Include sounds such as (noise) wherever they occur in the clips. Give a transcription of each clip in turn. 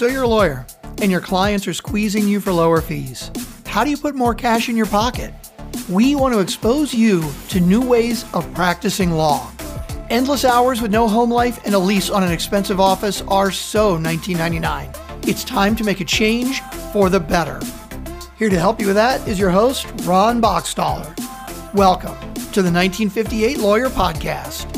So you're a lawyer, and your clients are squeezing you for lower fees. How do you put more cash in your pocket? We want to expose you to new ways of practicing law. Endless hours with no home life and a lease on an expensive office are so 1999. It's time to make a change for the better. Here to help you with that is your host, Ron Boxtaller. Welcome to the 1958 Lawyer Podcast.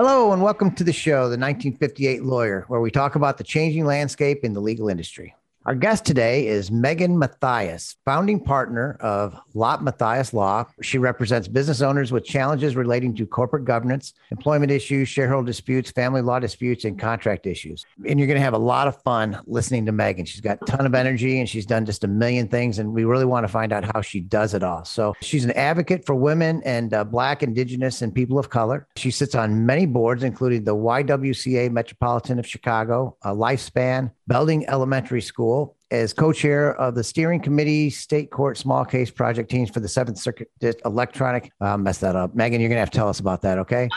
Hello, and welcome to the show, The 1958 Lawyer, where we talk about the changing landscape in the legal industry. Our guest today is Megan Mathias, founding partner of Lopp Mathias Law. She represents business owners with challenges relating to corporate governance, employment issues, shareholder disputes, family law disputes, and contract issues. And you're going to have a lot of fun listening to Megan. She's got a ton of energy and she's done just a million things. And we really want to find out how she does it all. So she's an advocate for women and uh, Black, Indigenous, and people of color. She sits on many boards, including the YWCA Metropolitan of Chicago, a Lifespan, Belding Elementary School, as co-chair of the steering committee state court small case project teams for the seventh circuit electronic. Uh, mess that up. Megan you're gonna have to tell us about that okay?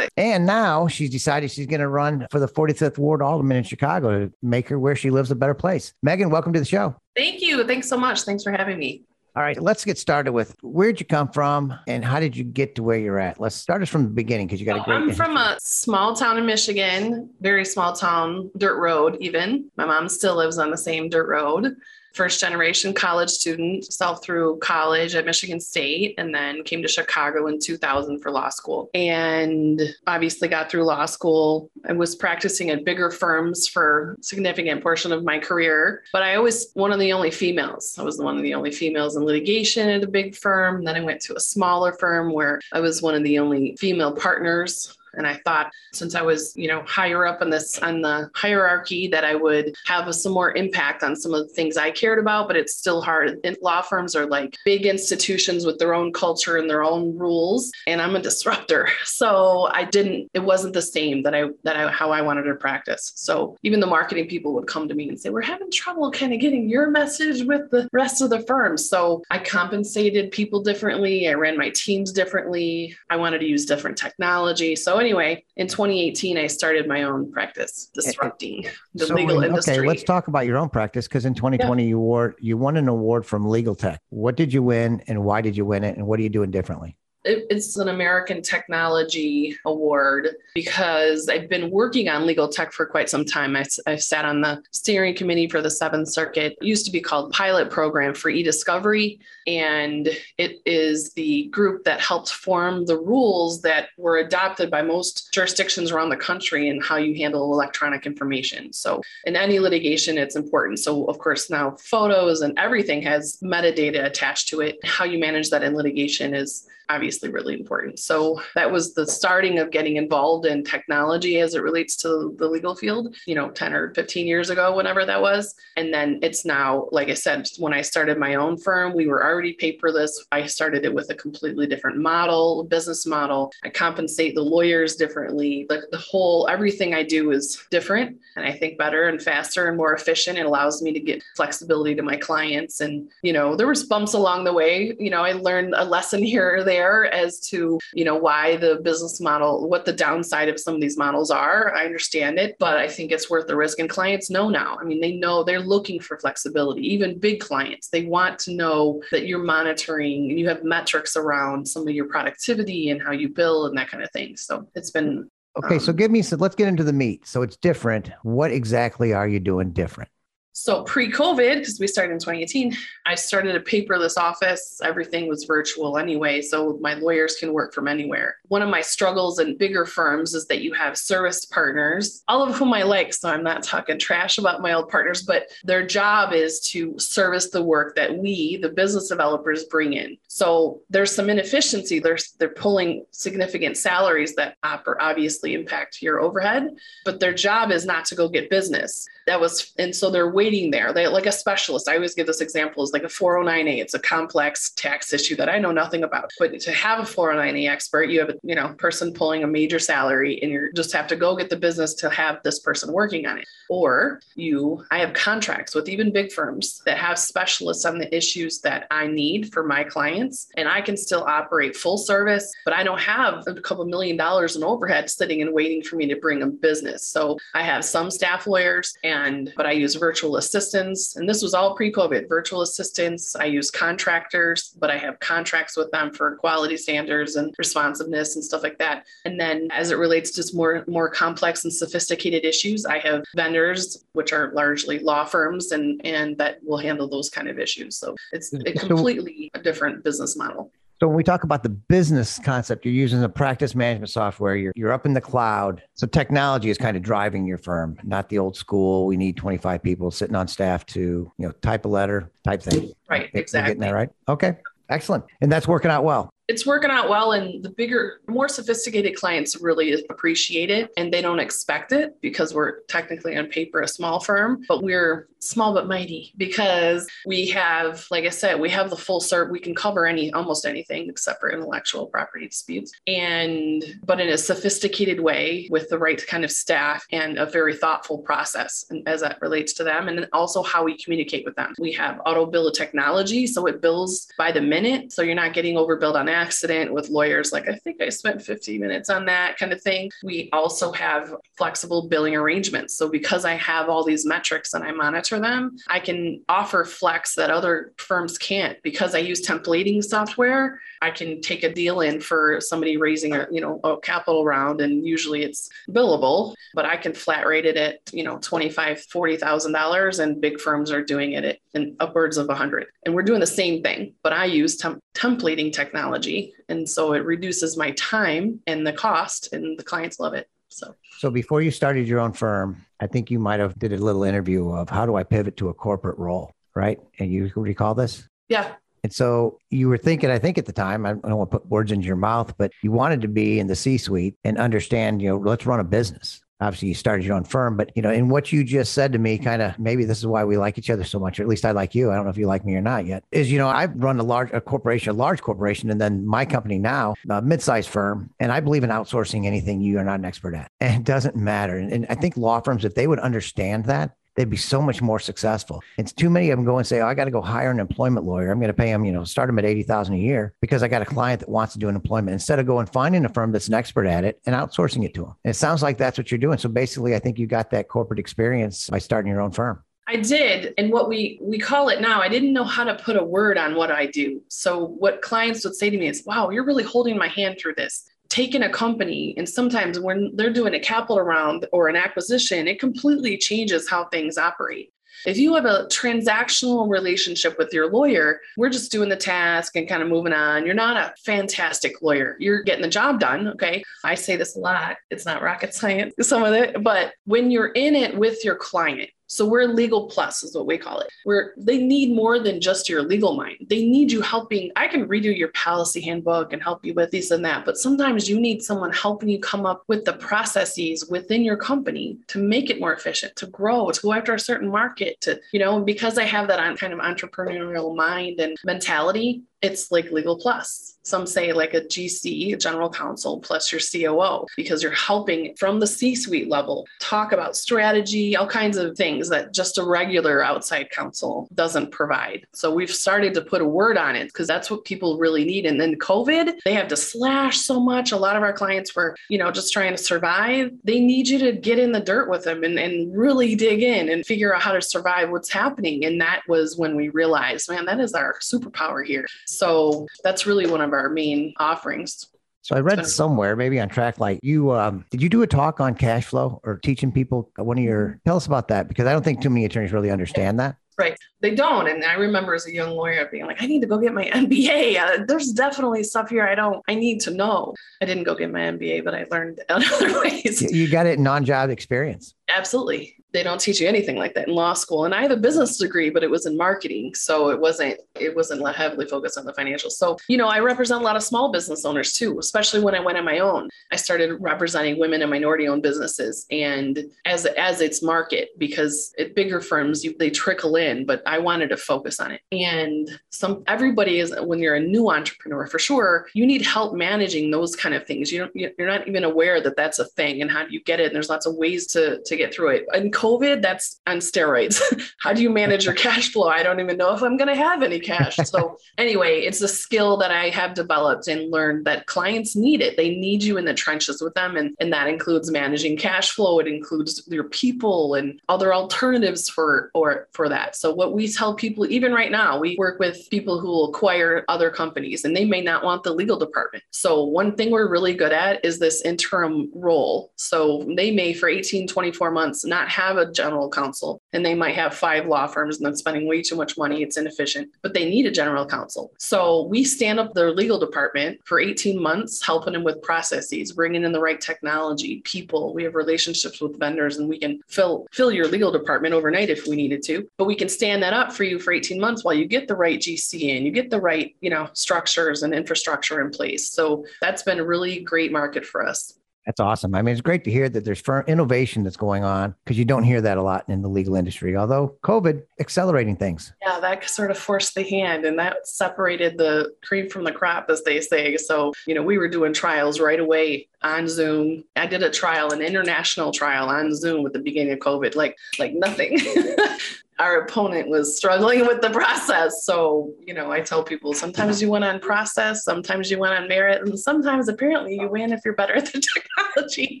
And now she's decided she's going to run for the 45th ward alderman in chicago to make her where she lives a better place. Megan welcome to the show. Thank you. Thanks so much. Thanks for having me all right, let's get started with where'd you come from and how did you get to where you're at? Let's start us from the beginning because you got a great. I'm from a small town in Michigan, very small town, dirt road, even. My mom still lives on the same dirt road first generation college student, self through college at Michigan State, and then came to Chicago in 2000 for law school. And obviously got through law school. I was practicing at bigger firms for significant portion of my career, but I was one of the only females. I was one of the only females in litigation at a big firm. Then I went to a smaller firm where I was one of the only female partners and I thought since I was, you know, higher up on this on the hierarchy that I would have some more impact on some of the things I cared about, but it's still hard. Law firms are like big institutions with their own culture and their own rules, and I'm a disruptor. (laughs) So I didn't it wasn't the same that I that I how I wanted to practice. So even the marketing people would come to me and say, "We're having trouble kind of getting your message with the rest of the firms." So I compensated people differently. I ran my teams differently. I wanted to use different technology. So anyway, in 2018, I started my own practice disrupting the so legal when, industry. Okay, let's talk about your own practice because in 2020 yeah. you award you won an award from Legal Tech. What did you win, and why did you win it, and what are you doing differently? It's an American Technology Award because I've been working on legal tech for quite some time. I, have sat on the steering committee for the Seventh Circuit. It used to be called Pilot Program for e-discovery, and it is the group that helped form the rules that were adopted by most jurisdictions around the country and how you handle electronic information. So in any litigation, it's important. So of course now photos and everything has metadata attached to it. How you manage that in litigation is obviously really important. So that was the starting of getting involved in technology as it relates to the legal field, you know, 10 or 15 years ago, whenever that was. And then it's now, like I said, when I started my own firm, we were already paperless. I started it with a completely different model, business model. I compensate the lawyers differently. The, the whole, everything I do is different. And I think better and faster and more efficient. It allows me to get flexibility to my clients. And, you know, there was bumps along the way. You know, I learned a lesson (laughs) here or there there as to you know why the business model what the downside of some of these models are. I understand it but i think it's worth the risk and clients know now. I mean they know they're looking for flexibility. Even big clients they want to know that you're monitoring and you have metrics around some of your productivity and how you bill and that kind of thing. So it's been okay um, so give me some let's get into the meat. So it's different. What exactly are you doing different so pre COVID, because we started in 2018, I started a paperless office. Everything was virtual anyway, so my lawyers can work from anywhere. One of my struggles in bigger firms is that you have service partners, all of whom I like. So I'm not talking trash about my old partners, but their job is to service the work that we, the business developers, bring in. So there's some inefficiency. There's they're pulling significant salaries that obviously impact your overhead, but their job is not to go get business. That was, and so they're waiting there. They like a specialist. I always give this example is like a 409A. It's a complex tax issue that I know nothing about. But to have a 409A expert, you have a you know person pulling a major salary and you just have to go get the business to have this person working on it. Or you, I have contracts with even big firms that have specialists on the issues that I need for my clients, and I can still operate full service, but I don't have a couple million dollars in overhead sitting and waiting for me to bring a business. So I have some staff lawyers and but I use virtual assistants and this was all pre-COVID virtual assistants. I use contractors, but I have contracts with them for quality standards and responsiveness and stuff like that. And then as it relates to more more complex and sophisticated issues, I have vendors which are largely law firms and and that will handle those kind of issues. So it's a completely different business model. So when we talk about the business concept, you're using the practice management software. You're you're up in the cloud. So technology is kind of driving your firm, not the old school. We need 25 people sitting on staff to you know type a letter, type thing. Right. Exactly. Getting that right. Okay. Excellent. And that's working out well it's working out well and the bigger more sophisticated clients really appreciate it and they don't expect it because we're technically on paper a small firm but we're small but mighty because we have like i said we have the full cert we can cover any almost anything except for intellectual property disputes and but in a sophisticated way with the right kind of staff and a very thoughtful process as that relates to them and also how we communicate with them. We have auto bill technology so it bills by the minute so you're not getting overbilled on accident with lawyers like i think i spent 50 minutes on that kind of thing. We also have flexible billing arrangements. So because i have all these metrics and i monitor them i can offer flex that other firms can't. Because i use templating software i can take a deal in for somebody raising a you know a capital round and usually it's billable but i can flat rate it at you know 25 40000 dollars and big firms are doing it at in upwards of 100 and we're doing the same thing but i use temp- templating technology and so it reduces my time and the cost, and the clients love it. So, so before you started your own firm, I think you might have did a little interview of how do I pivot to a corporate role, right? And you recall this? Yeah. And so you were thinking, I think at the time, I don't want to put words into your mouth, but you wanted to be in the C suite and understand, you know, let's run a business. Obviously you started your own firm but you know in what you just said to me kind of maybe this is why we like each other so much or at least i like you. I don't know if you like me or not yet is you know i've run a large a corporation a large corporation and then my company now a mid-sized firm and i believe in outsourcing anything you are not an expert at. And it doesn't matter. And, and i think law firms if they would understand that they'd be so much more successful. It's too many of them go and say, oh, I got to go hire an employment lawyer. I'm going to pay them, you know, start them at 80,000 a year because I got a client that wants to do an employment instead of going finding a firm that's an expert at it and outsourcing it to them. And it sounds like that's what you're doing. So basically, I think you got that corporate experience by starting your own firm. I did. And what we we call it now, I didn't know how to put a word on what I do. So what clients would say to me is, "Wow, you're really holding my hand through this." Taking a company and sometimes when they're doing a capital round or an acquisition, it completely changes how things operate. If you have a transactional relationship with your lawyer, we're just doing the task and kind of moving on. You're not a fantastic lawyer. You're getting the job done. Okay. I say this a lot. It's not rocket science, some of it, but when you're in it with your client, so we're legal plus is what we call it. Where they need more than just your legal mind. They need you helping. I can redo your policy handbook and help you with this and that, but sometimes you need someone helping you come up with the processes within your company to make it more efficient, to grow, to go after a certain market, to, you know, because I have that kind of entrepreneurial mind and mentality, it's like legal plus. Some say like a GC, general counsel, plus your COO, because you're helping from the C suite level talk about strategy, all kinds of things that just a regular outside counsel doesn't provide. So we've started to put a word on it because that's what people really need. And then COVID, they have to slash so much. A lot of our clients were, you know, just trying to survive. They need you to get in the dirt with them and, and really dig in and figure out how to survive what's happening. And that was when we realized, man, that is our superpower here. So that's really one of our main offerings. So I read somewhere, maybe on Tracklight, you um, did you do a talk on cash flow or teaching people one of your? Mm-hmm. Tell us about that because I don't think too many attorneys really understand that. Right, they don't. And I remember as a young lawyer being like, I need to go get my (laughs) MBA. Uh, there's definitely stuff here I don't. I need to know. I didn't go get my MBA, but I learned (laughs) other ways. You got it non-job experience. Absolutely. they don't teach you anything like that in law school. And I have a business degree, but it was in marketing. So it wasn't, it wasn't heavily focused on the financials. So, you know, I represent a lot of small business owners too, especially when I went on my own. I started representing women and minority owned businesses and as as its market because bigger firms you, they trickle in, but I wanted to focus on it. And some everybody is when you're a new entrepreneur for sure, you need help managing those kind of things. You don't you're not even aware that that's a thing and how do you get it? And there's lots of ways to to get through it. And COVID, that's on steroids. (laughs) how do you manage your (laughs) cash flow? I don't even know if I'm going to have any cash. So (laughs) anyway, it's a skill that I have developed and learned that clients need it. They need you in the trenches with them. And, and that includes managing cash flow. It includes your people and other alternatives for, or for that. So what we tell people, even right now, we work with people who will acquire other companies and they may not want the legal department. So one thing we're really good at is this interim role. So they may for 18, 24 months not have a general counsel and they might have five law firms and then spending way too much money. It's inefficient, but they need a general counsel. So we stand up their legal department for 18 months, helping them with processes, bringing in the right technology, people. We have relationships with vendors and we can fill fill your legal department overnight if we needed to. But we can stand that up for you for 18 months while you get the right GC in, you get the right, you know, structures and infrastructure in place. So that's been a really great market for us. That's awesome. I mean, it's great to hear that there's innovation that's going on because you don't hear that a lot in the legal industry, although COVID accelerating things. Yeah, that sort of forced the hand and that separated the cream from the crop, as they say. So, you know, we were doing trials right away on Zoom. I did a trial, an international trial on Zoom at the beginning of COVID, like like nothing. (laughs) our opponent was struggling with the process. So, you know, I tell people sometimes you win on process, sometimes you win on merit, and sometimes apparently you win if you're better at the (laughs) technology.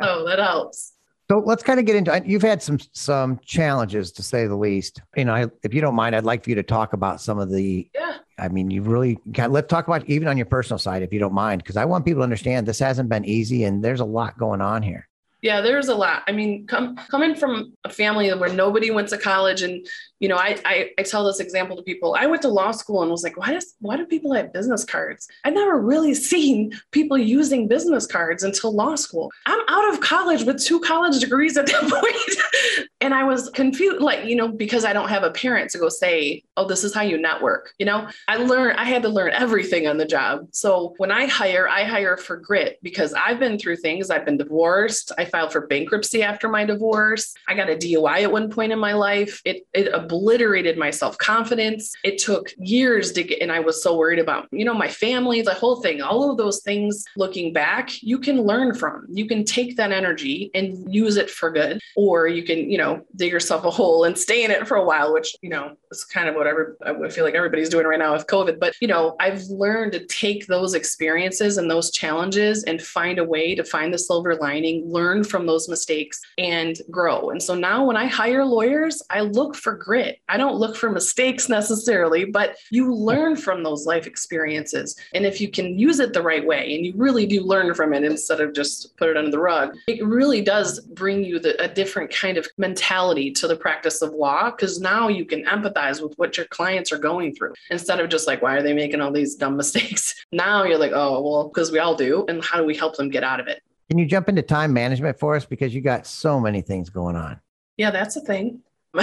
So that helps. So let's kind of get into. You've had some some challenges to say the least. You know, if you don't mind, I'd like for you to talk about some of the. Yeah. I mean, you really can. Let's talk about even on your personal side, if you don't mind, because I want people to understand this hasn't been easy, and there's a lot going on here. Yeah, there's a lot. I mean, come, coming from a family where nobody went to college and you know, I, I, I tell this example to people. I went to law school and was like, why does why do people have business cards? I've never really (laughs) seen people using business cards until law school. I'm out of college with two college degrees at that (laughs) and I was confused, like, you know, because I don't have a parent to go say, oh, this is how you network. You know, I learned I had to learn everything on the job. So when I hire, I hire for grit because I've been through things. I've been divorced. I filed for bankruptcy after my divorce. I got a DUI at one point in my life. It it obliterated my self confidence. It took years to get, and I was so worried about, you know, my family, the whole thing, all of those things looking back, you can learn from. You can take that energy and use it for good, or you can, you know, dig yourself a hole and stay in it for a while, which, you know, is kind of what every, I feel like everybody's doing right now with COVID. But, you know, I've learned to take those experiences and those challenges and find a way to find the silver lining, learn from those mistakes and grow. And so now when I hire lawyers, I look for grit grit. I don't look for mistakes necessarily, but you learn from those life experiences. And if you can use it the right way and you really do learn from it instead of just put it under the rug, it really does bring you the, a different kind of mentality to the practice of law because now you can empathize with what your clients are going through instead of just like, why are they making all these dumb (laughs) mistakes? Now you're like, oh, well, because we all do. And how do we help them get out of it? Can you jump into time management for us? Because you got so many things going on. Yeah, that's a thing. (laughs)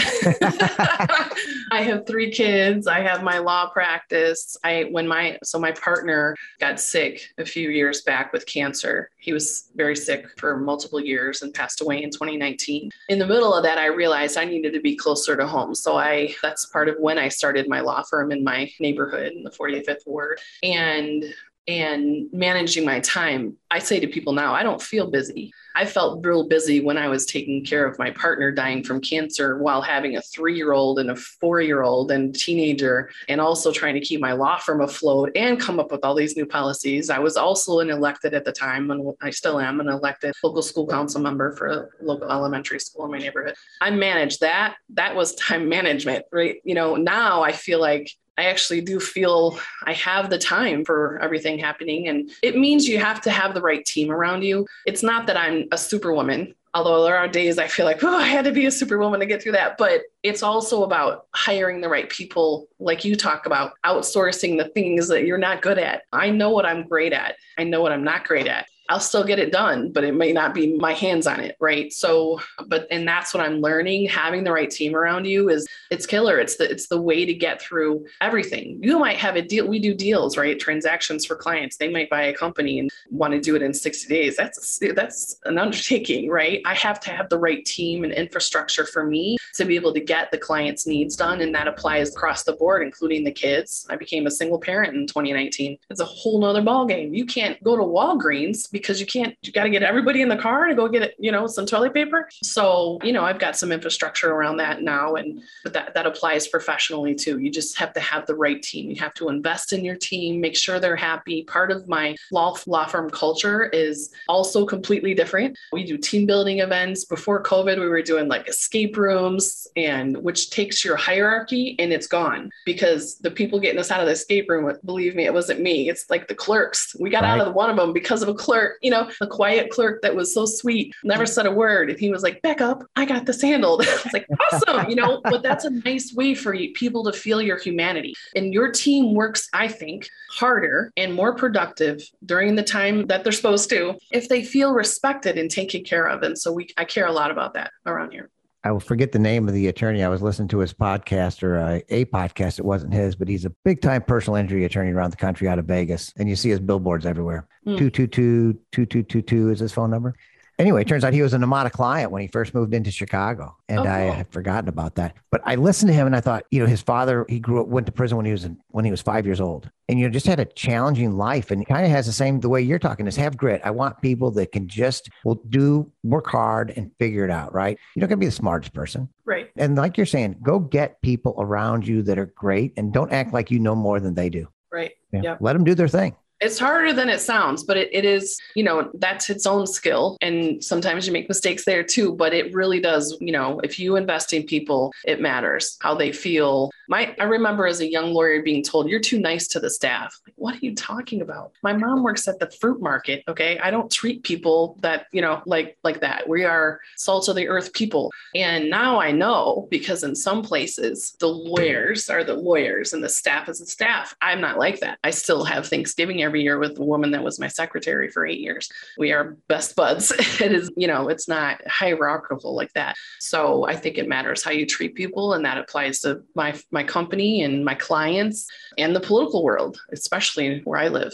I have three kids. I have my law practice. I when my so my partner got sick a few years back with cancer. He was very sick for multiple years and passed away in 2019. In the middle of that I realized I needed to be closer to home. So I that's part of when I started my law firm in my neighborhood in the 45th ward. And and managing my time. I say to people now, I don't feel busy. I felt real busy when I was taking care of my partner dying from cancer while having a three year old and a four year old and teenager, and also trying to keep my law firm afloat and come up with all these new policies. I was also an elected at the time, and I still am an elected local school council member for a local elementary school in my neighborhood. I managed that. That was time (laughs) management, right? You know, now I feel like I actually do feel I have the time for everything happening. And it means you have to have the right team around you. It's not that I'm a superwoman, although there are days I feel like, oh, I had to be a superwoman to get through that. But it's also about hiring the right people, like you talk about, outsourcing the things that you're not good at. I know what I'm great at, I know what I'm not great at. I'll still get it done, but it may not be my hands on it. Right. So, but, and that's what I'm learning. Having the right team around you is it's killer. It's the, it's the way to get through everything. You might have a deal. We do deals, right? Transactions for clients. They might buy a company and want to do it in 60 days. That's, that's an undertaking, right? I have to have the right team and infrastructure for me to be able to get the client's needs done. And that applies across the board, including the kids. I became a single parent in 2019. It's a whole nother ballgame. You can't go to Walgreens because you can't, you got to get everybody in the car to go get, you know, some toilet paper. So, you know, I've got some infrastructure around that now. And, but that, that applies professionally too. You just have to have the right team. You have to invest in your team, make sure they're happy. Part of my law, law firm culture is also completely different. We do team building events. Before COVID, we were doing like escape rooms and which takes your hierarchy and it's gone because the people getting us out of the escape room, believe me, it wasn't me. It's like the clerks. We got right. out of one of them because of a clerk, you know, a quiet clerk that was so sweet, never said a word. And he was like, back up, I got this handled. (laughs) it's like, awesome, you know, but that's a nice way for people to feel your humanity. And your team works, I think, harder and more productive during the time that they're supposed to if they feel respected and taken care of. And so we I care a lot about that around here. I will forget the name of the attorney. I was listening to his podcast or a, a podcast. It wasn't his, but he's a big time personal injury attorney around the country out of Vegas. And you see his billboards everywhere. Mm. 222 2222 is his phone number anyway, it turns out he was an Amada client when he first moved into Chicago. And oh, cool. I had forgotten about that. But I listened to him and I thought, you know, his father, he grew up, went to prison when he was in, when he was five years old. And you know, just had a challenging life. And kind of has the same the way you're talking is have grit. I want people that can just will do work hard and figure it out, right? You're not gonna be the smartest person. Right. And like you're saying, go get people around you that are great and don't act like you know more than they do. Right. Yeah. Let them do their thing it's harder than it sounds, but it, it is, you know, that's its own skill. And sometimes you make mistakes there too, but it really does, you know, if you invest in people, it matters how they feel. My, I remember as a young lawyer being told, you're too nice to the staff. Like, what are you talking about? My mom works at the fruit market. Okay. I don't treat people that, you know, like, like that. We are salt of the earth people. And now I know because in some places, the lawyers are the lawyers and the staff is the staff. I'm not like that. I still have Thanksgiving year with the woman that was my secretary for eight years. We are best buds. (laughs) it is, you know, it's not hierarchical like that. So I think it matters how you treat people, and that applies to my my company and my clients and the political world, especially where I live.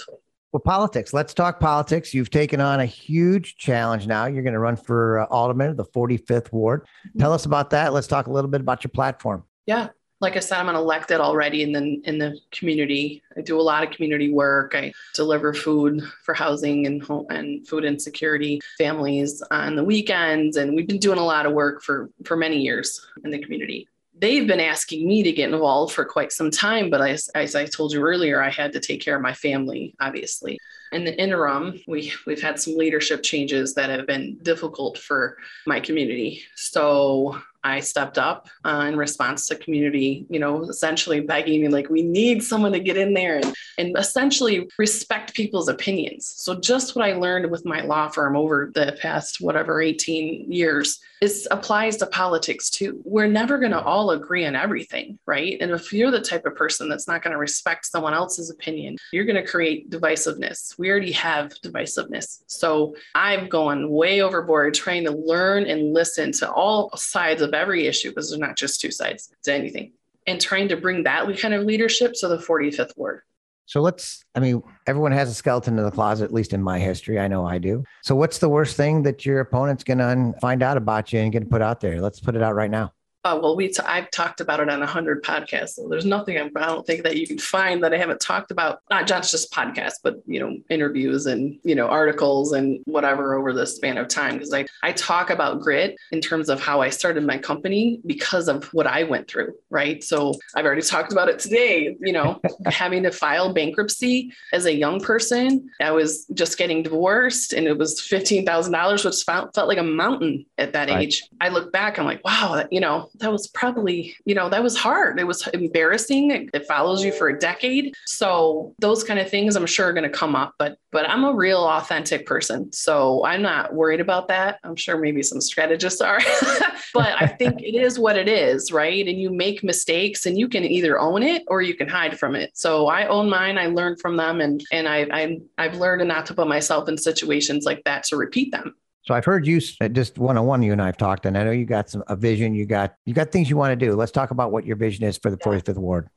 Well, politics. Let's talk politics. You've taken on a huge challenge now. You're going to run for uh, alderman of the 45th ward. Tell us about that. Let's talk a little bit about your platform. Yeah like I said, I'm an elected already in the in the community. I do a lot of community work. I deliver food for housing and home and food insecurity families on the weekends, and we've been doing a lot of work for for many years in the community. They've been asking me to get involved for quite some time, but I, as I told you earlier, I had to take care of my family, obviously. In the interim, we, we've had some leadership changes that have been difficult for my community. So I stepped up uh, in response to community, you know, essentially begging, me like, we need someone to get in there and, and essentially respect people's opinions. So, just what I learned with my law firm over the past, whatever, 18 years, this applies to politics too. We're never going to all agree on everything, right? And if you're the type of person that's not going to respect someone else's opinion, you're going to create divisiveness. We already have divisiveness. So, I'm going way overboard trying to learn and listen to all sides of every issue because there's not just two sides to anything and trying to bring that we kind of leadership to the 45th ward. So let's, I mean, everyone has a skeleton in the closet, at least in my history. I know I do. So what's the worst thing that your opponent's going to find out about you and going to put out there? Let's put it out right now. Uh, well, we t- I've talked about it on a hundred podcasts. So there's nothing I don't think that you can find that I haven't talked about. Not just podcasts, but you know, interviews and you know, articles and whatever over the span of time. Because I I talk about grit in terms of how I started my company because of what I went through. Right. So I've already talked about it today. You know, (laughs) having to file bankruptcy as a young person. I was just getting divorced, and it was fifteen thousand dollars, which felt, felt like a mountain at that right. age. I look back, I'm like, wow, you know that was probably, you know, that was hard. It was embarrassing. It follows you for a decade. So those kind of things I'm sure are going to come up, but but I'm a real authentic person. So I'm not worried about that. I'm sure maybe some strategists are. (laughs) but I think it is what it is, right? And you make mistakes and you can either own it or you can hide from it. So I own mine. I learned from them and and I, I I've learned not to put myself in situations like that to repeat them. So I've heard you uh, just one on one. You and I have talked, and I know you got some a vision. You got you got things you want to do. Let's talk about what your vision is for the 45th ward.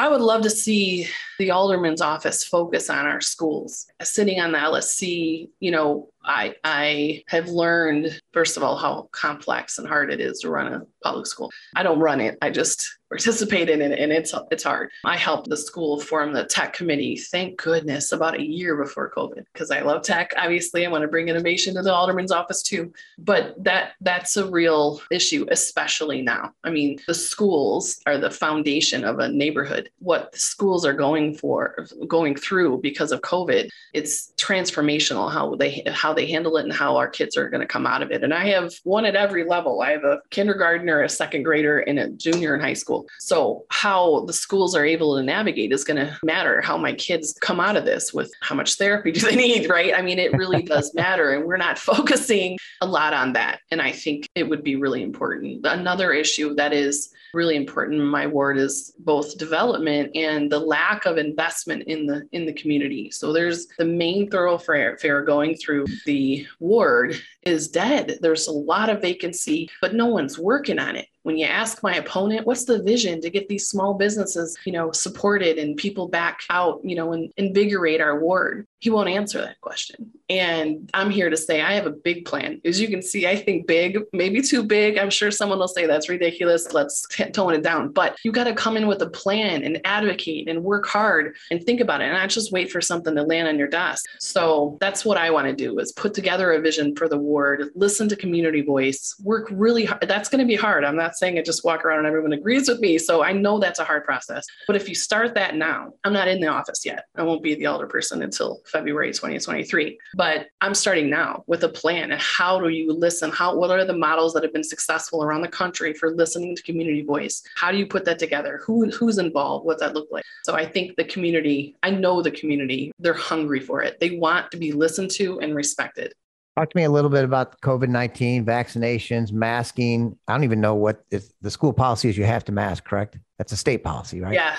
I would love to see the alderman's office focus on our schools. Sitting on the LSC, you know, I I have learned first of all how complex and hard it is to run a public school. I don't run it. I just (laughs) participate in it and it's it's hard. I helped the school form the tech committee, thank goodness, about a year before COVID because I love tech. Obviously, I want to bring innovation to the alderman's office too. But that that's a real issue, especially now. I mean, the schools are the foundation of a neighborhood. What the schools are going for, going through because of COVID, it's transformational how they how they handle it and how our kids are going to come out of it. And I have one at every level. I have a kindergartner, a second grader, and a junior in high school. So how the schools are able to navigate is going to matter. How my kids come out of this with how much therapy (laughs) do they need, right? I mean, it really does (laughs) matter. And we're not (laughs) focusing a lot on that. And I think it would be really important. Another issue that is really important in my ward is both development and the lack of investment in the in the community. So there's the main thoroughfare going through the ward is dead. There's a lot of vacancy, but no one's working on it when you ask my opponent what's the vision to get these small businesses you know supported and people back out you know and invigorate our ward? He won't answer that question. And i'm here to say i have a big plan. As you can see i think big maybe too big. I'm sure someone will say that's ridiculous. Let's tone it down. But you got to come in with a plan and advocate and work hard and think about it and not just wait for something to land on your desk. So that's what i want to do is put together a vision for the ward listen to community voice work really hard that's going to be hard. I'm not saying it just walk around and everyone agrees with me. So I know that's a hard process. But if you start that now, I'm not in the office yet. I won't be the alderperson until February 2023. But I'm starting now with a plan. And how do you listen? How what are the models that have been successful around the country for listening to community voice? How do you put that together? Who who's involved? What's that look like? So I think the community, I know the community, they're hungry for it. They want to be listened to and respected. Talk to me a little bit about COVID 19, vaccinations, masking. I don't even know what is, the school policy is you have to mask, correct? That's a state policy, right? Yeah.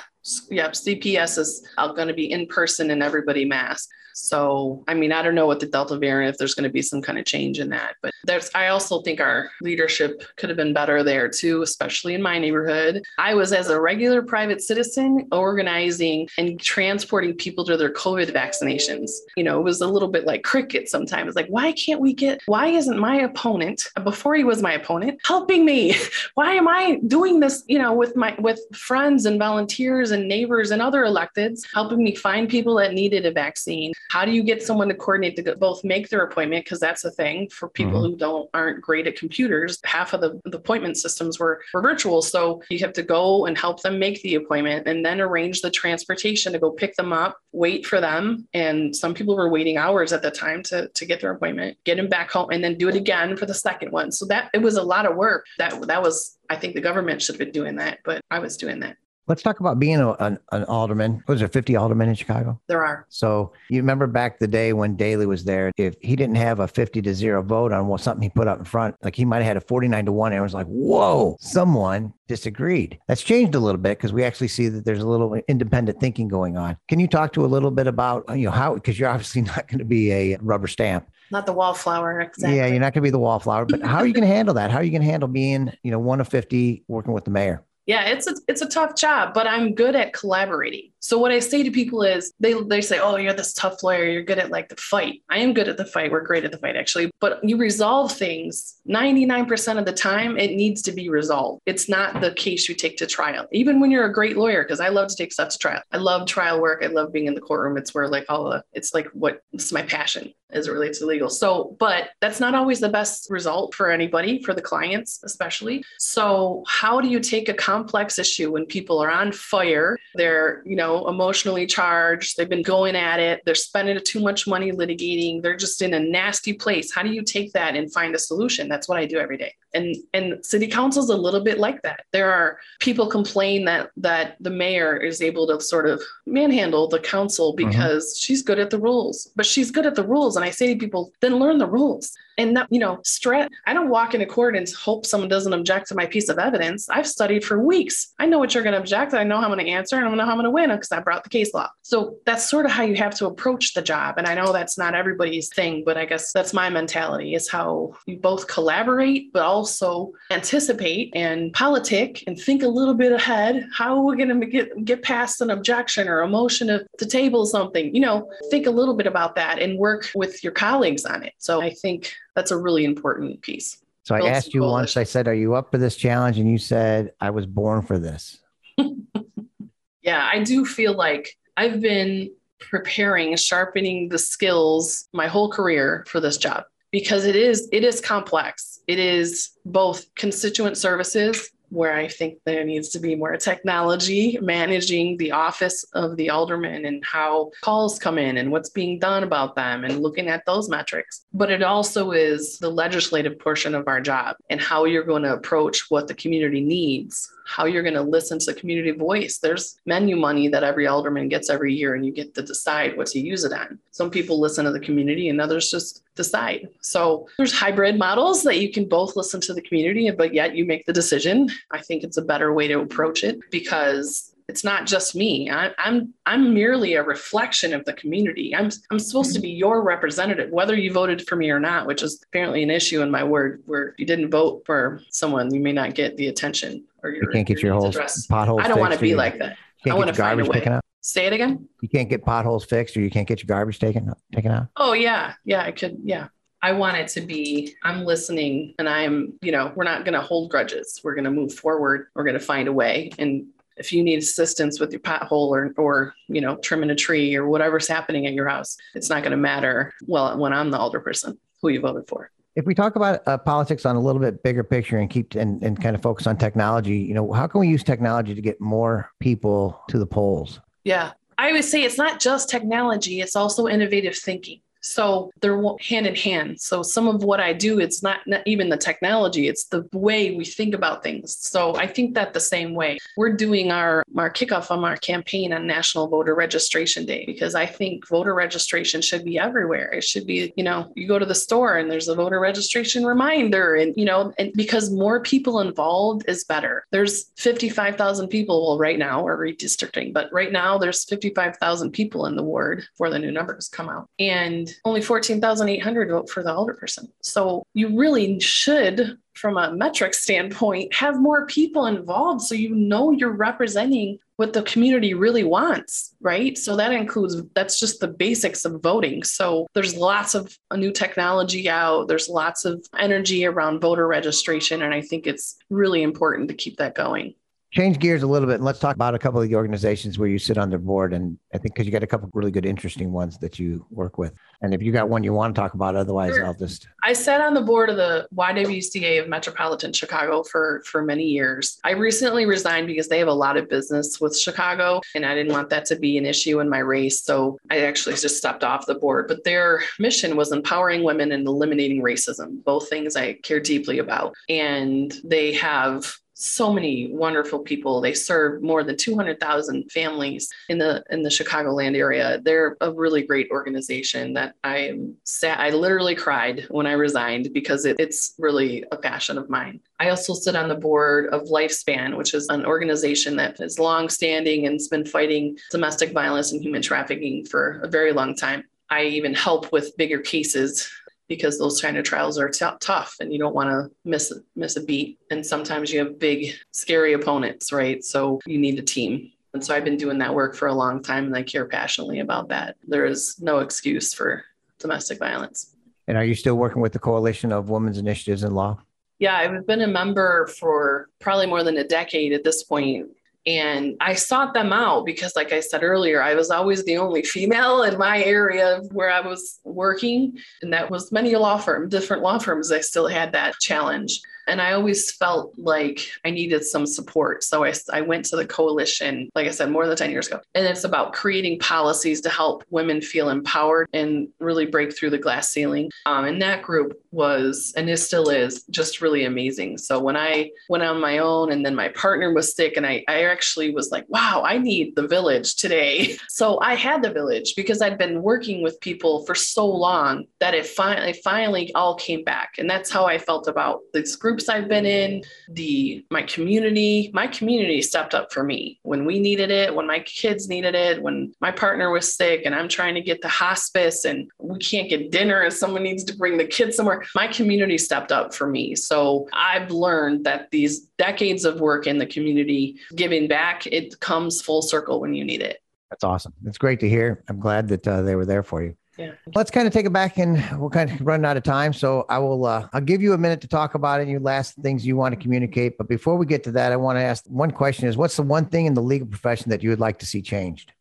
Yep. CPS is uh, going to be in person and everybody mask. So, I mean, I don't know what the Delta variant, if there's going to be some kind of change in that, but there's, I also think our leadership could have been better there too, especially in my neighborhood. I was, as a regular private citizen, organizing and transporting people to their COVID vaccinations. You know, it was a little bit like cricket sometimes. Like, why can't we get, why isn't my opponent, before he was my opponent, helping me? (laughs) Why am I doing this, you know, with my, with friends and volunteers and neighbors and other electeds, helping me find people that needed a vaccine? How do you get someone to coordinate to both make their appointment? Because that's a thing for people mm-hmm. who don't aren't great at computers. Half of the, the appointment systems were, were virtual. So you have to go and help them make the appointment and then arrange the transportation to go pick them up, wait for them. And some people were waiting hours at the time to, to get their appointment, get them back home, and then do it again for the second one. So that it was a lot of work. That that was I think the government should have been doing that, but I was doing that. Let's talk about being a, an, an, alderman. Was there 50 aldermen in Chicago? There are. So you remember back the day when Daley was there, if he didn't have a 50 to zero vote on what something he put up in front, like he might have had a 49 to one, and it was like, whoa, someone disagreed. That's changed a little bit because we actually see that there's a little independent thinking going on. Can you talk to a little bit about, you know, how, because you're obviously (laughs) not going to be a rubber stamp not the wallflower exactly. Yeah, you're not going to be the wallflower, but how are you going to handle that? How are you going to handle being, you know, one of 50 working with the mayor? Yeah, it's a, it's a tough job, but I'm good at collaborating. So what I say to people is they they say, "Oh, you're this tough lawyer. You're good at like the fight." I am good at the fight. We're great at the fight actually, but you resolve things 99% of the time it needs to be resolved. It's not the case you take to trial. Even when you're a great lawyer because I love to take stuff to trial. I love trial work. I love being in the courtroom. It's where like all the it's like what it's my passion as it relates to legal. So, but that's not always the best result for anybody, for the clients especially. So, how do you take a complex issue when people are on fire? They're, you know, emotionally charged. They've been going at it. They're spending too much money litigating. They're just in a nasty place. How do you take that and find a solution? That's what I do every day. And and city council is a little bit like that. There are people complain that that the mayor is able to sort of manhandle the council mm-hmm. because mm-hmm. she's good at the rules. But she's good at the rules. And I say to people, then learn the rules and not, you know, stress. I don't walk into court and hope someone doesn't object to my piece of evidence. I've studied for weeks. I know what you're going to object. I know how I'm going to answer and I know how I'm going to win because I brought the case law. So that's sort of how you have to approach the job. And I know that's not everybody's thing, but I guess that's my mentality is how you both collaborate, but also anticipate and politic and think a little bit ahead. How are we going to get, get past an objection or a motion to, to table something? You know, think a little bit about that and work with your colleagues on it. So I think that's a really important piece. So I asked you once, I said, Are you up for this challenge? And you said, I was born for this. (laughs) yeah, I do feel like I've been preparing, sharpening the skills my whole career for this job because it is it is complex. It is both constituent services where I think there needs to be more technology managing the office of the alderman and how calls come in and what's being done about them and looking at those metrics. But it also is the legislative portion of our job and how you're going to approach what the community needs how you're going to listen to the community voice. There's menu money that every alderman gets every year, and you get to decide what to use it on. Some people listen to the community, and others just decide. So there's hybrid models that you can both listen to the community, but yet you make the decision. I think it's a better way to approach it because it's not just me. I, I'm I'm merely a reflection of the community. I'm I'm supposed to be your representative, whether you voted for me or not, which is apparently an issue in my word. Where if you didn't vote for someone, you may not get the attention or your, you can't get your, your whole potholes. I don't want to be like that. I want to find a way. Taken out. Say it again. You can't get potholes fixed, or you can't get your garbage taken taken out. Oh yeah, yeah, I could. Yeah, I want it to be I'm listening and I'm, you know, we're not going to hold grudges. We're going to move forward. We're going to find a way. And if you need assistance with your pothole or, or, you know, trimming a tree or whatever's happening at your house, it's not going to matter. Well, when I'm the alderperson who you voted for if we talk about uh, politics on a little bit bigger picture and keep and, and kind of focus on technology, you know, how can we use technology to get more people to the polls? Yeah. I would say it's not just technology, it's also innovative thinking. So they're hand in hand. So some of what I do, it's not, not, even the technology, it's the way we think about things. So I think that the same way. We're doing our, our kickoff on our campaign on National Voter Registration Day because I think voter registration should be everywhere. It should be, you know, you go to the store and there's a voter registration reminder and, you know, and because more people involved is better. There's 55,000 people, well, right now we're redistricting, but right now there's 55,000 people in the ward before the new numbers come out. And only 14,800 vote for the alderperson. So you really should, from a metric standpoint, have more people involved so you know you're representing what the community really wants, right? So that includes, that's just the basics of voting. So there's lots of new technology out, there's lots of energy around voter registration. And I think it's really important to keep that going change gears a little bit and let's talk about a couple of the organizations where you sit on the board and i think because you got a couple really good interesting ones that you work with. And if you got one you want to talk about otherwise sure. i'll just i sat on the board of the ywca of metropolitan chicago for for many years. I recently resigned because they have a lot of business with chicago and i didn't want that to be an issue in my race so i actually just stepped off the board. But their mission was empowering women and eliminating racism both things i care deeply about. And they have so many wonderful people. They serve more than 200,000 families in the in the Chicagoland area. They're a really great organization that I sad. I literally cried when I resigned because it, it's really a passion of mine. I also sit on the board of Lifespan, which is an organization that is long-standing and has been fighting domestic violence and human trafficking for a very long time. I even help with bigger cases because those kind of trials are t- tough and you don't want to miss miss a beat. And sometimes you have big scary opponents right? So you need a team. And so I've been doing that work for a long time and I care passionately about that. There is no excuse for domestic violence. And are you still working with the coalition of women's initiatives in law? Yeah I've been a member for probably more than a decade at this point and I sought them out because, like I said earlier, I was always the only female in my area where I was working. And that was many law firms, different law firms, I still had that challenge. And I always felt like I needed some support. So I, I went to the coalition, like I said, more than 10 years ago. And it's about creating policies to help women feel empowered and really break through the glass ceiling. Um, and that group was, and it still is, just really amazing. So when I went on my own and then my partner was sick, and I, I actually was like, wow, I need the village today. (laughs) So I had the village because I'd been working with people for so long that it finally, finally all came back. And that's how I felt about these groups I've been in, the my community. My community stepped up for me when we needed it, when my kids needed it, when my partner was sick and I'm trying to get to hospice and we can't get dinner and someone needs to bring the kids somewhere. My community stepped up for me. So I've learned that these decades of work in the community, giving back, it comes full circle when you need it. That's awesome. It's great to hear. I'm glad that uh, they were there for you. Yeah. Let's kind of take it back and we'll kind of run out of time. So I will, uh, I'll give you a minute to talk about it and your last things you want to communicate. But before we get to that, I want to ask one question is what's the one thing in the legal profession that you would like to see changed?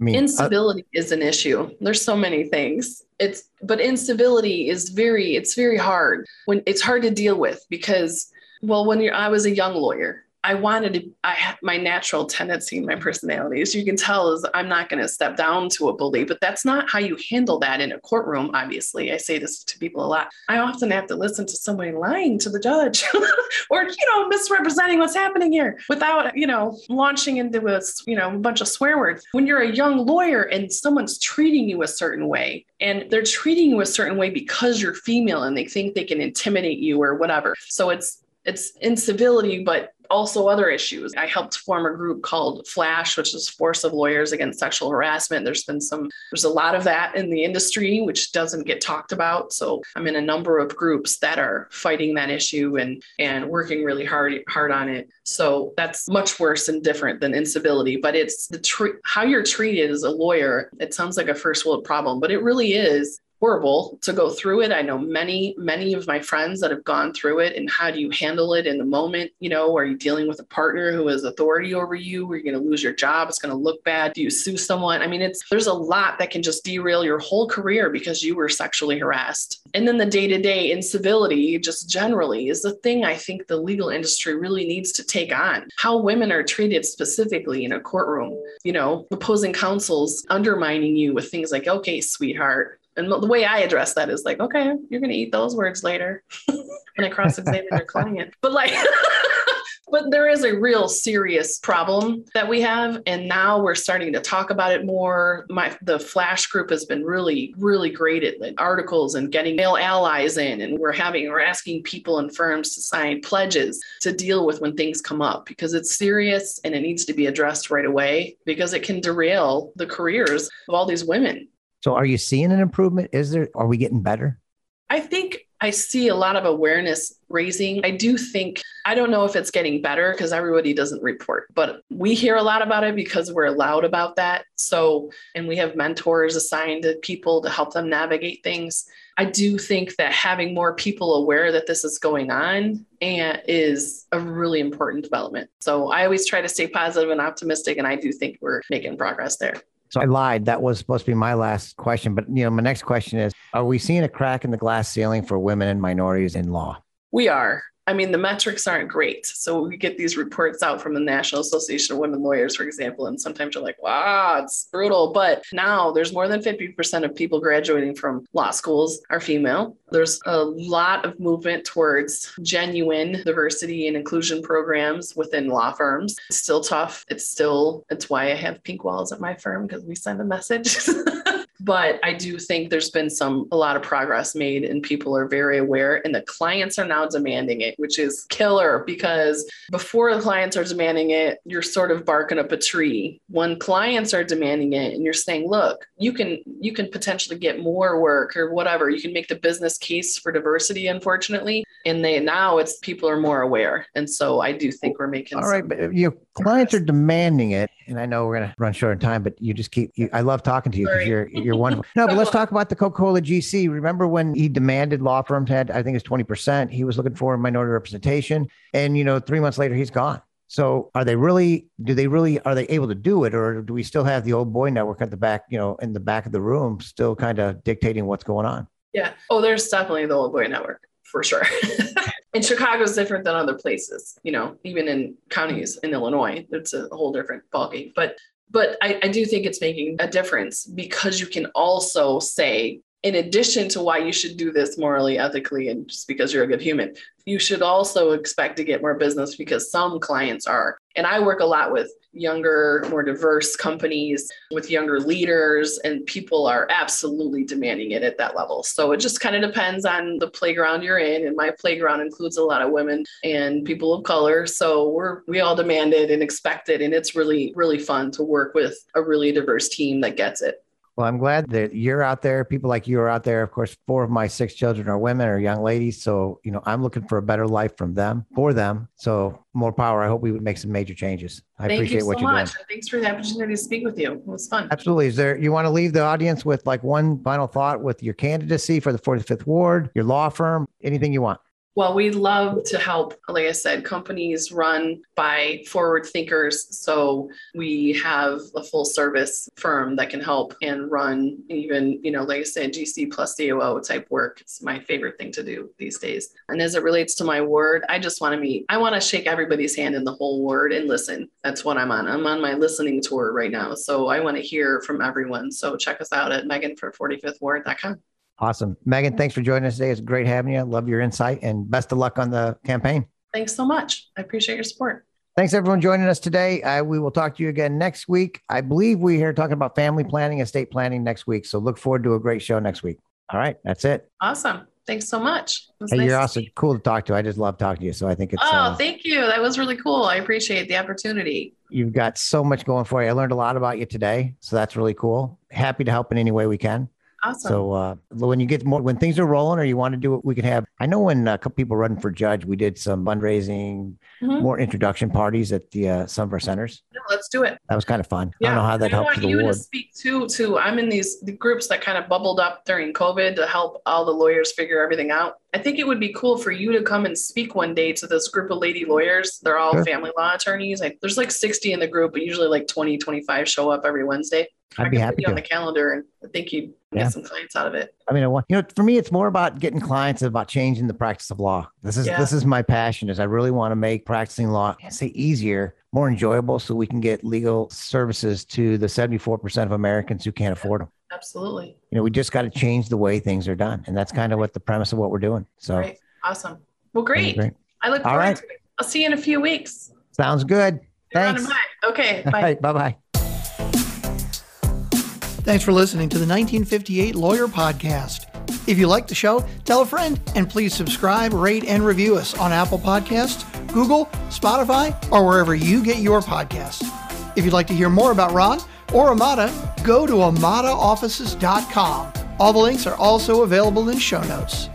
I mean, incivility uh, is an issue. There's so many things. It's, but incivility is very, it's very hard when it's hard to deal with because, well, when you're, I was a young lawyer I wanted to, I my natural tendency, my personality, as you can tell, is I'm not going to step down to a bully, but that's not how you handle that in a courtroom. Obviously, I say this to people a lot. I often have to listen to somebody lying to the judge (laughs) or, you know, misrepresenting what's happening here without, you know, launching into a, you know, a bunch of swear words. When you're a young lawyer and someone's treating you a certain way and they're treating you a certain way because you're female and they think they can intimidate you or whatever. So it's, it's incivility, but also other issues. I helped form a group called Flash, which is Force of Lawyers Against Sexual Harassment. There's been some, there's a lot of that in the industry, which doesn't get talked about. So I'm in a number of groups that are fighting that issue and and working really hard hard on it. So that's much worse and different than incivility. But it's the tr- how you're treated as a lawyer. It sounds like a first world problem, but it really is horrible to go through it. I know many, many of my friends that have gone through it. And how do you handle it in the moment? You know, are you dealing with a partner who has authority over you? Are you going to lose your job? It's going to look bad. Do you sue someone? I mean, it's there's a lot that can just derail your whole career because you were sexually harassed. And then the day to day incivility, just generally, is the thing I think the legal industry really needs to take on. How women are treated specifically in a courtroom, you know, opposing counsels undermining you with things like, okay, sweetheart, and the way I address that is like, okay, you're going to eat those words later (laughs) when I cross examine your client. But like, (laughs) but there is a real serious problem that we have. And now we're starting to talk about it more. My, the Flash group has been really, really great at like, articles and getting male allies in. And we're having, we're asking people and firms to sign pledges to deal with when things come up because it's serious and it needs to be addressed right away because it can derail the careers of all these women so are you seeing an improvement? Is there, are we getting better? I think I see a lot of awareness raising. I do think, I don't know if it's getting better because everybody doesn't report, but we hear a lot about it because we're allowed about that. So, and we have mentors assigned to people to help them navigate things. I do think that having more people aware that this is going on and is a really important development. So I always try to stay positive and optimistic, and I do think we're making progress there. So I lied. That was supposed to be my last question. But you know, my next question is: Are we seeing a crack in the glass ceiling for women and minorities in law? We are. I mean, the metrics aren't great. So we get these reports out from the National Association of Women Lawyers, for example, and sometimes you're like, wow, it's brutal. But now there's more than 50% of people graduating from law schools are female. There's a lot of movement towards genuine diversity and inclusion programs within law firms. It's still tough. It's still, it's why I have pink walls at my firm because we send a message. (laughs) but I do think there's been some a lot of progress made and people are very aware and the clients are now demanding it, which is killer because before the clients are demanding it, you're sort of barking up a tree. When clients are demanding it and you're saying, look, you can you can potentially get more work or whatever, you can make the business case for diversity, unfortunately. And they now it's people are more aware. And so I do think we're making all right, but your clients are demanding it. And I know we're gonna run short on time, but you just keep you, I love talking to you because you're you're wonderful. (laughs) No, but let's talk about the Coca-Cola GC. Remember when he demanded law firms had, I think it's 20%. He was looking for minority representation. And, you know, three months later, he's gone. So are they really, do they really, are they able to do it? Or do we still have the old boy network at the back, you know, in the back of the room, still kind of dictating what's going on? Yeah. Oh, there's definitely the old boy network for sure. (laughs) And Chicago is different than other places, you know, even in counties in Illinois, it's a whole different ballgame. But but I, I do think it's making a difference because you can also say, in addition to why you should do this morally, ethically, and just because you're a good human, you should also expect to get more business because some clients are. And I work a lot with younger, more diverse companies with younger leaders, and people are absolutely demanding it at that level. So it just kind of depends on the playground you're in. And my playground includes a lot of women and people of color. So we're we all demand it and expect it. And it's really, really fun to work with a really diverse team that gets it. Well, I'm glad that you're out there. People like you are out there. Of course, four of my six children are women or young ladies. So, you know, I'm looking for a better life from them, for them. So, more power. I hope we would make some major changes. I Thank appreciate you so what you're much. doing. Thanks for the opportunity to speak with you. It was fun. Absolutely. Is there, you want to leave the audience with like one final thought with your candidacy for the 45th Ward, your law firm, anything you want? Well, we love to help, like I said, companies run by forward thinkers. So we have a full service firm that can help and run even, you know, like I said, GC plus COO type work. It's my favorite thing to do these days. And as it relates to my word, I just want to meet, I want to shake everybody's hand in the whole word and listen. That's what I'm on. I'm on my listening tour right now. So I want to hear from everyone. So check us out at Megan for 45thward.com. Awesome. Megan, thanks for joining us today. It's great having you. Love your insight and best of luck on the campaign. Thanks so much. I appreciate your support. Thanks everyone joining us today. Uh, we will talk to you again next week. I believe we are talking about family planning, estate planning next week. So look forward to a great show next week. All right, that's it. Awesome. Thanks so much. Hey, nice you're awesome. you. Cool to talk to. I just love talking to you. So I think it's Oh, uh, thank you. That was really cool. I appreciate the opportunity. you've got so much going for you. I learned a lot about you today. So that's really cool. Happy to help in any way we can. Awesome. So uh, when you get more, when things are rolling, or you want to do it, we can have. I know when a couple people running for judge, we did some fundraising, Mhm. more introduction parties at the uh, some of our centers. Yeah, let's do it. That was kind of fun. I Yeah. don't know how that I helps want the you ward. to speak too. To I'm in these the groups that kind of bubbled up during COVID to help all the lawyers figure everything out. I think it would be cool for you to come and speak one day to this group of lady lawyers. They're all Sure. family law attorneys. Like there's like 60 in the group, but usually like 20, 25 show up every Wednesday. I'd I be happy you on the calendar, and I think you'd Yeah. get some clients out of it. I mean, I want, you know, for me, it's more about getting clients and about changing the practice of law. This is Yeah. this is my passion. Is I really want to make practicing law, I say easier, more enjoyable, so we can get legal services to the seventy four percent of Americans who can't afford them. Absolutely. You know, we just got to change the way things are done, and that's kind of what the premise of what we're doing. So Great. Awesome. Well, that'd great. I look All forward right. to it. I'll see you in a few weeks. Sounds good. Thanks. Okay. (laughs) Bye. right. Bye bye. Thanks for listening to the 1958 Lawyer Podcast. If you like the show, tell a friend and please subscribe, rate, and review us on Apple Podcasts, Google, Spotify, or wherever you get your podcasts. If you'd like to hear more about Ron or Amata, go to amataoffices.com. All the links are also available in show notes.